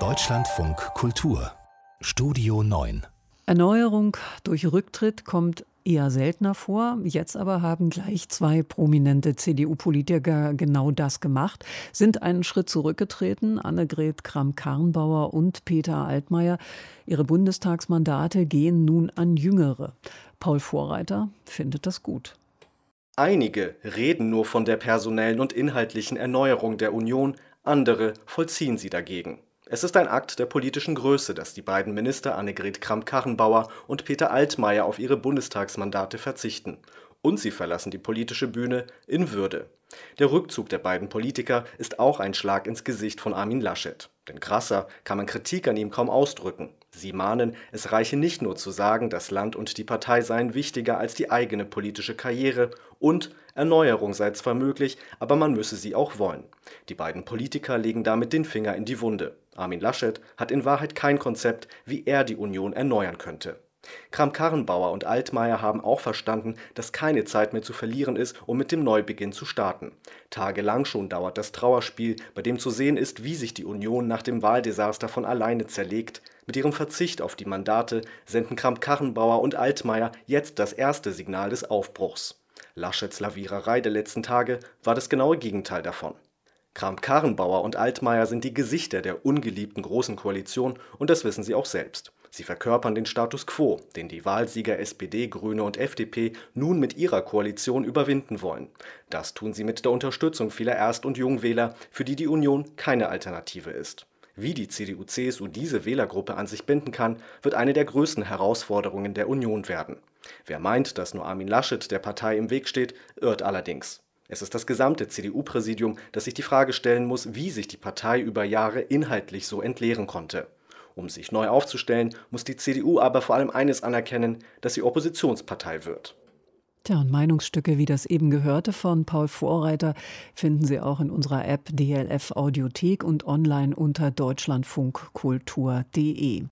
Deutschlandfunk Kultur Studio 9 Erneuerung durch Rücktritt kommt eher seltener vor. Jetzt aber haben gleich zwei prominente CDU-Politiker genau das gemacht, sind einen Schritt zurückgetreten. Annegret Kramp-Karrenbauer und Peter Altmaier. Ihre Bundestagsmandate gehen nun an Jüngere. Paul Vorreiter findet das gut. Einige reden nur von der personellen und inhaltlichen Erneuerung der Union, andere vollziehen sie dagegen. Es ist ein Akt der politischen Größe, dass die beiden Minister Annegret Kramp-Karrenbauer und Peter Altmaier auf ihre Bundestagsmandate verzichten. Und sie verlassen die politische Bühne in Würde. Der Rückzug der beiden Politiker ist auch ein Schlag ins Gesicht von Armin Laschet. Denn krasser kann man Kritik an ihm kaum ausdrücken. Sie mahnen, es reiche nicht nur zu sagen, das Land und die Partei seien wichtiger als die eigene politische Karriere und Erneuerung sei zwar möglich, aber man müsse sie auch wollen. Die beiden Politiker legen damit den Finger in die Wunde. Armin Laschet hat in Wahrheit kein Konzept, wie er die Union erneuern könnte. Kramp-Karrenbauer und Altmaier haben auch verstanden, dass keine Zeit mehr zu verlieren ist, um mit dem Neubeginn zu starten. Tagelang schon dauert das Trauerspiel, bei dem zu sehen ist, wie sich die Union nach dem Wahldesaster von alleine zerlegt. Mit ihrem Verzicht auf die Mandate senden Kramp-Karrenbauer und Altmaier jetzt das erste Signal des Aufbruchs. Laschets Laviererei der letzten Tage war das genaue Gegenteil davon. Kramp-Karrenbauer und Altmaier sind die Gesichter der ungeliebten Großen Koalition und das wissen sie auch selbst. Sie verkörpern den Status quo, den die Wahlsieger SPD, Grüne und FDP nun mit ihrer Koalition überwinden wollen. Das tun sie mit der Unterstützung vieler Erst- und Jungwähler, für die die Union keine Alternative ist. Wie die CDU-CSU diese Wählergruppe an sich binden kann, wird eine der größten Herausforderungen der Union werden. Wer meint, dass nur Armin Laschet der Partei im Weg steht, irrt allerdings. Es ist das gesamte CDU-Präsidium, das sich die Frage stellen muss, wie sich die Partei über Jahre inhaltlich so entleeren konnte. Um sich neu aufzustellen, muss die CDU aber vor allem eines anerkennen, dass sie Oppositionspartei wird. Tja, und Meinungsstücke wie das eben gehörte von Paul Vorreiter finden Sie auch in unserer App DLF Audiothek und online unter deutschlandfunkkultur.de.